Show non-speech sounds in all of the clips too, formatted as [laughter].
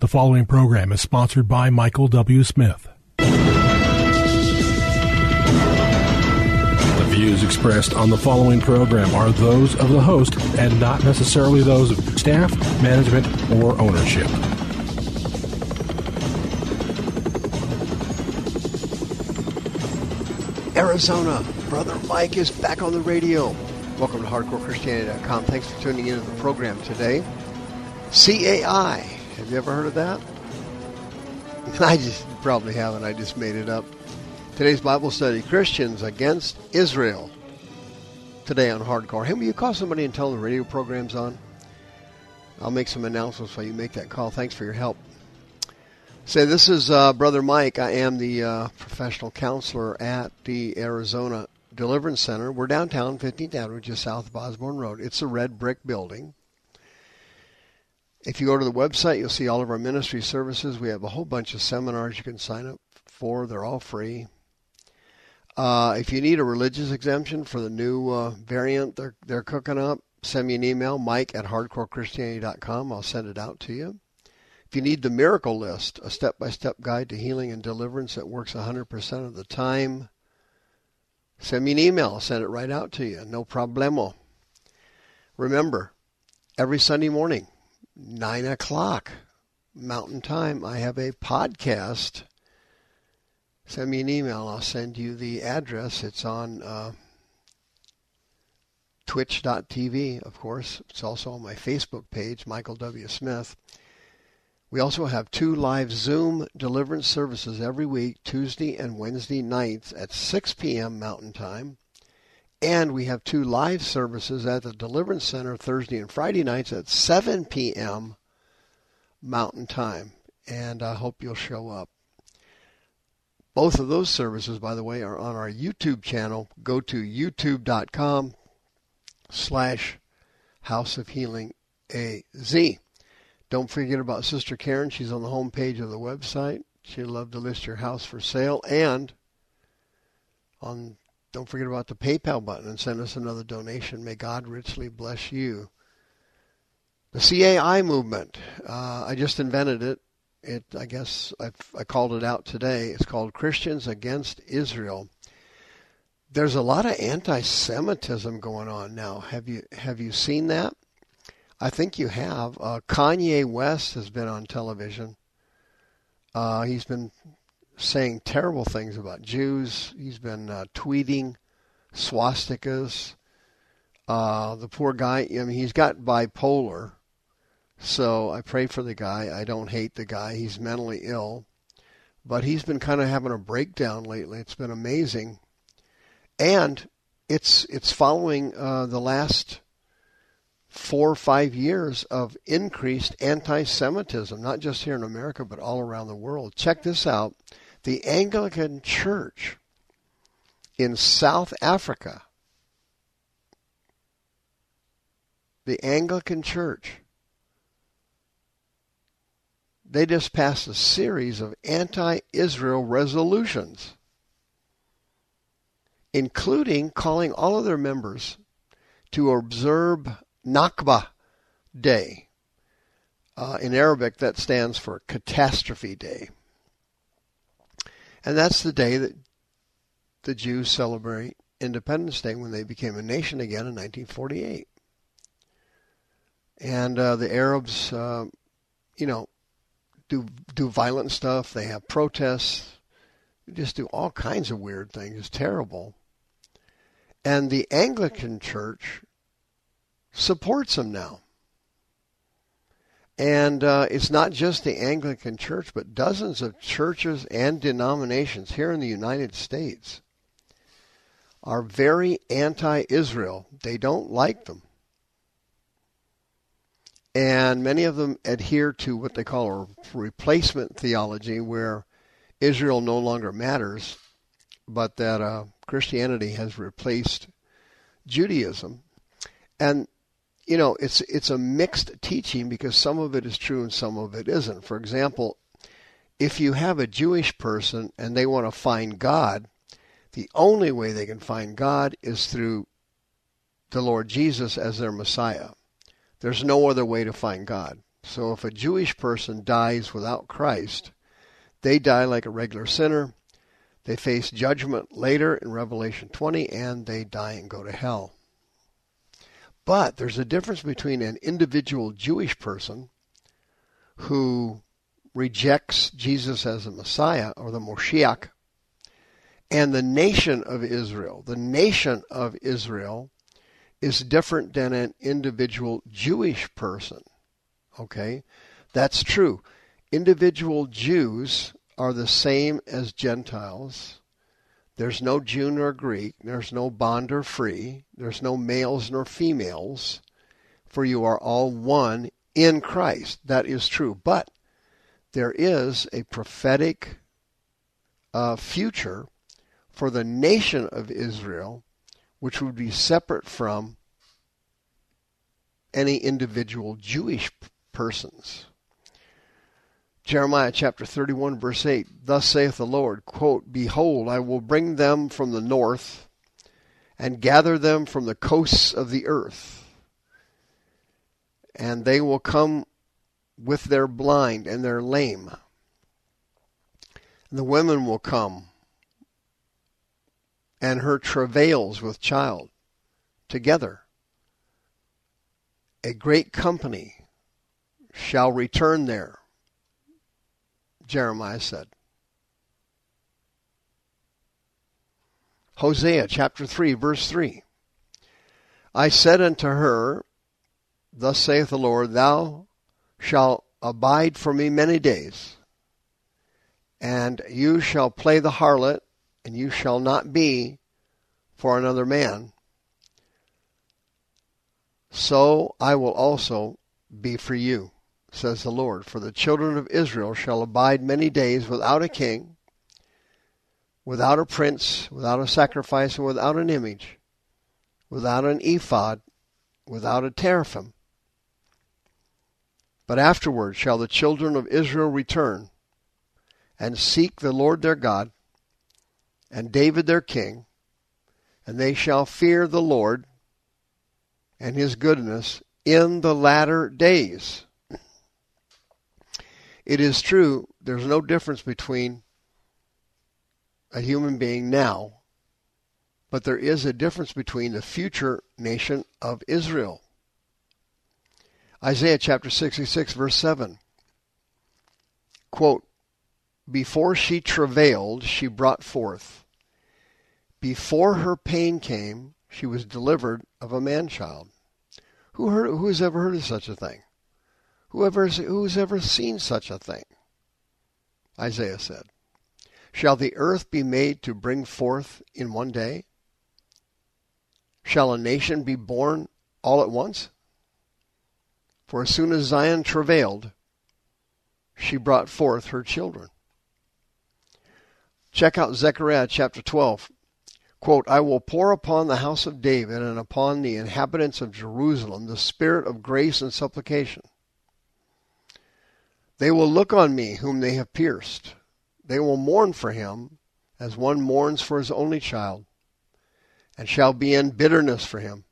The following program is sponsored by Michael W. Smith. The views expressed on the following program are those of the host and not necessarily those of staff, management, or ownership. Arizona, Brother Mike is back on the radio. Welcome to HardcoreChristianity.com. Thanks for tuning into the program today. CAI. Have you ever heard of that? [laughs] I just probably haven't. I just made it up. Today's Bible study Christians against Israel. Today on Hardcore. Hey, will you call somebody and tell them the radio program's on? I'll make some announcements while you make that call. Thanks for your help. Say, this is uh, Brother Mike. I am the uh, professional counselor at the Arizona Deliverance Center. We're downtown, 15th Avenue, just south of Osborn Road. It's a red brick building. If you go to the website, you'll see all of our ministry services. We have a whole bunch of seminars you can sign up for. They're all free. Uh, if you need a religious exemption for the new uh, variant they're, they're cooking up, send me an email, mike at hardcorechristianity.com. I'll send it out to you. If you need the miracle list, a step by step guide to healing and deliverance that works 100% of the time, send me an email. I'll send it right out to you. No problemo. Remember, every Sunday morning, 9 o'clock Mountain Time, I have a podcast. Send me an email. I'll send you the address. It's on uh, twitch.tv, of course. It's also on my Facebook page, Michael W. Smith. We also have two live Zoom deliverance services every week, Tuesday and Wednesday nights at 6 p.m. Mountain Time. And we have two live services at the Deliverance Center Thursday and Friday nights at 7 p.m. Mountain Time. And I hope you'll show up. Both of those services, by the way, are on our YouTube channel. Go to youtube.com slash House of Healing AZ. Don't forget about Sister Karen. She's on the home page of the website. She'd love to list your house for sale. And on don't forget about the PayPal button and send us another donation. May God richly bless you. The CAI movement. Uh, I just invented it. It, I guess, I've, I called it out today. It's called Christians Against Israel. There's a lot of anti-Semitism going on now. Have you have you seen that? I think you have. Uh, Kanye West has been on television. Uh, he's been saying terrible things about Jews. He's been uh, tweeting swastikas. Uh, the poor guy, I mean, he's got bipolar. So I pray for the guy. I don't hate the guy. He's mentally ill. But he's been kind of having a breakdown lately. It's been amazing. And it's it's following uh, the last four or five years of increased anti Semitism, not just here in America, but all around the world. Check this out the Anglican Church in South Africa, the Anglican Church, they just passed a series of anti Israel resolutions, including calling all of their members to observe Nakba Day. Uh, in Arabic, that stands for Catastrophe Day. And that's the day that the Jews celebrate Independence Day when they became a nation again in 1948. And uh, the Arabs, uh, you know, do do violent stuff. They have protests. They just do all kinds of weird things. It's terrible. And the Anglican Church supports them now. And uh, it's not just the Anglican Church, but dozens of churches and denominations here in the United States are very anti Israel. They don't like them. And many of them adhere to what they call a replacement theology, where Israel no longer matters, but that uh, Christianity has replaced Judaism. And you know, it's it's a mixed teaching because some of it is true and some of it isn't. For example, if you have a Jewish person and they want to find God, the only way they can find God is through the Lord Jesus as their Messiah. There's no other way to find God. So if a Jewish person dies without Christ, they die like a regular sinner. They face judgment later in Revelation 20 and they die and go to hell. But there's a difference between an individual Jewish person who rejects Jesus as a Messiah or the Moshiach and the nation of Israel. The nation of Israel is different than an individual Jewish person. Okay? That's true. Individual Jews are the same as Gentiles. There's no Jew nor Greek. There's no bond or free. There's no males nor females. For you are all one in Christ. That is true. But there is a prophetic uh, future for the nation of Israel which would be separate from any individual Jewish persons. Jeremiah chapter 31 verse 8, Thus saith the Lord, quote, Behold, I will bring them from the north and gather them from the coasts of the earth. And they will come with their blind and their lame. And the women will come and her travails with child together. A great company shall return there, Jeremiah said. Hosea chapter 3, verse 3. I said unto her, Thus saith the Lord, Thou shalt abide for me many days, and you shall play the harlot and you shall not be for another man. So I will also be for you, says the Lord. For the children of Israel shall abide many days without a king, without a prince, without a sacrifice, and without an image, without an ephod, without a teraphim. But afterward shall the children of Israel return and seek the Lord their God and David their king, and they shall fear the Lord and his goodness in the latter days. It is true, there's no difference between a human being now, but there is a difference between the future nation of Israel. Isaiah chapter 66, verse 7. Quote, before she travailed, she brought forth. Before her pain came, she was delivered of a man child. Who heard, who has ever heard of such a thing? Whoever, who's ever seen such a thing? Isaiah said, Shall the earth be made to bring forth in one day? Shall a nation be born all at once? For as soon as Zion travailed, she brought forth her children. Check out Zechariah chapter 12. Quote, I will pour upon the house of David and upon the inhabitants of Jerusalem the spirit of grace and supplication. They will look on me whom they have pierced. They will mourn for him as one mourns for his only child, and shall be in bitterness for him,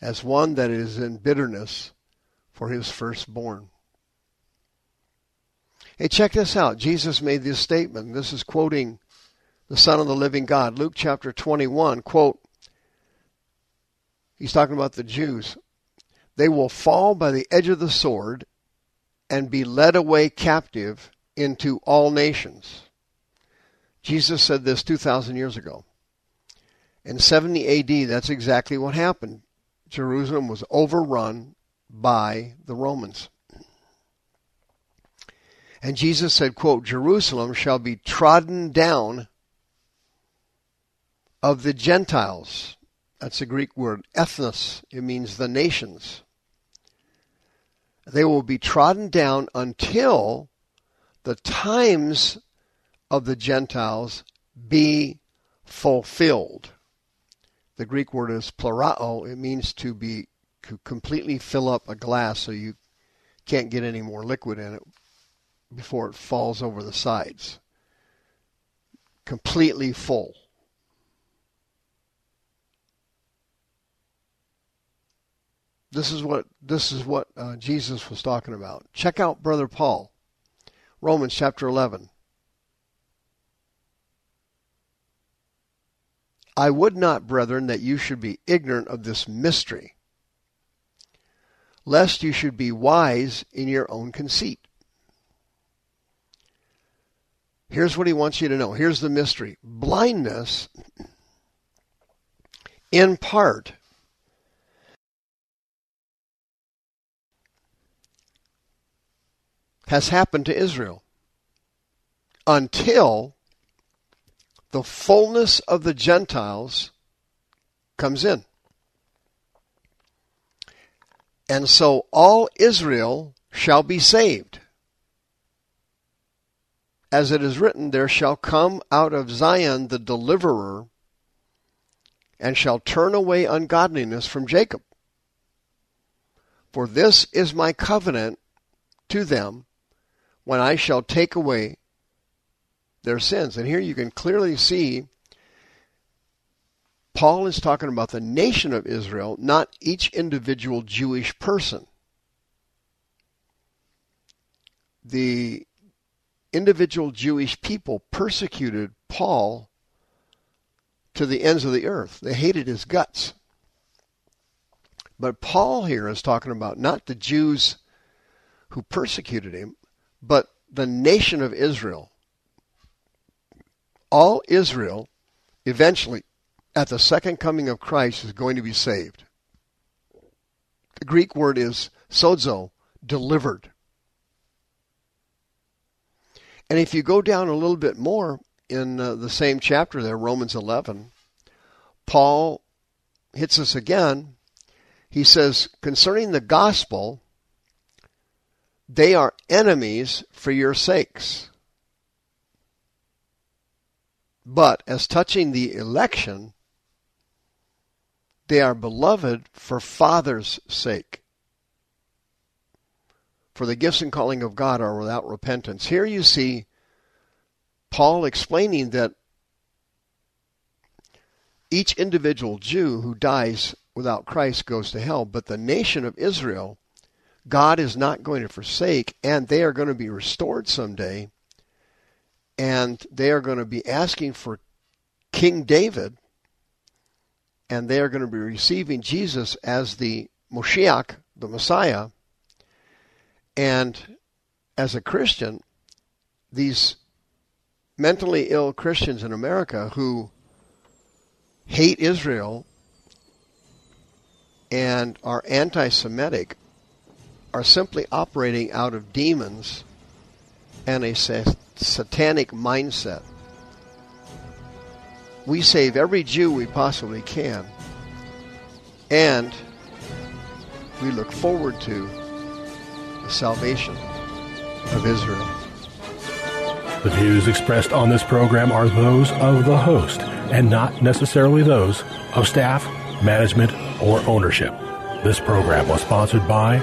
as one that is in bitterness for his firstborn. Hey, check this out. Jesus made this statement. This is quoting the Son of the living God. Luke chapter 21, quote, he's talking about the Jews. They will fall by the edge of the sword and be led away captive into all nations. Jesus said this 2,000 years ago. In 70 AD, that's exactly what happened. Jerusalem was overrun by the Romans. And Jesus said, quote, Jerusalem shall be trodden down of the Gentiles. That's a Greek word, ethnos. It means the nations. They will be trodden down until the times of the Gentiles be fulfilled. The Greek word is plerao. It means to be to completely fill up a glass so you can't get any more liquid in it before it falls over the sides. Completely full. This is what this is what uh, Jesus was talking about. Check out brother Paul. Romans chapter 11. I would not, brethren, that you should be ignorant of this mystery, lest you should be wise in your own conceit. Here's what he wants you to know. Here's the mystery. Blindness, in part, has happened to Israel until the fullness of the Gentiles comes in. And so all Israel shall be saved. As it is written, there shall come out of Zion the deliverer, and shall turn away ungodliness from Jacob. For this is my covenant to them when I shall take away their sins. And here you can clearly see Paul is talking about the nation of Israel, not each individual Jewish person. The individual Jewish people persecuted Paul to the ends of the earth. They hated his guts. But Paul here is talking about not the Jews who persecuted him, but the nation of Israel, all Israel, eventually, at the second coming of Christ, is going to be saved. The Greek word is sozo, delivered. And if you go down a little bit more in uh, the same chapter there, Romans 11, Paul hits us again. He says, concerning the gospel, they are enemies for your sakes. But as touching the election, they are beloved for Father's sake. For the gifts and calling of God are without repentance. Here you see Paul explaining that each individual Jew who dies without Christ goes to hell, but the nation of Israel God is not going to forsake, and they are going to be restored someday. And they are going to be asking for King David, and they are going to be receiving Jesus as the Moshiach, the Messiah. And as a Christian, these mentally ill Christians in America who hate Israel and are anti Semitic are simply operating out of demons and a satanic mindset. We save every Jew we possibly can, and we look forward to the salvation of Israel. The views expressed on this program are those of the host and not necessarily those of staff, management, or ownership. This program was sponsored by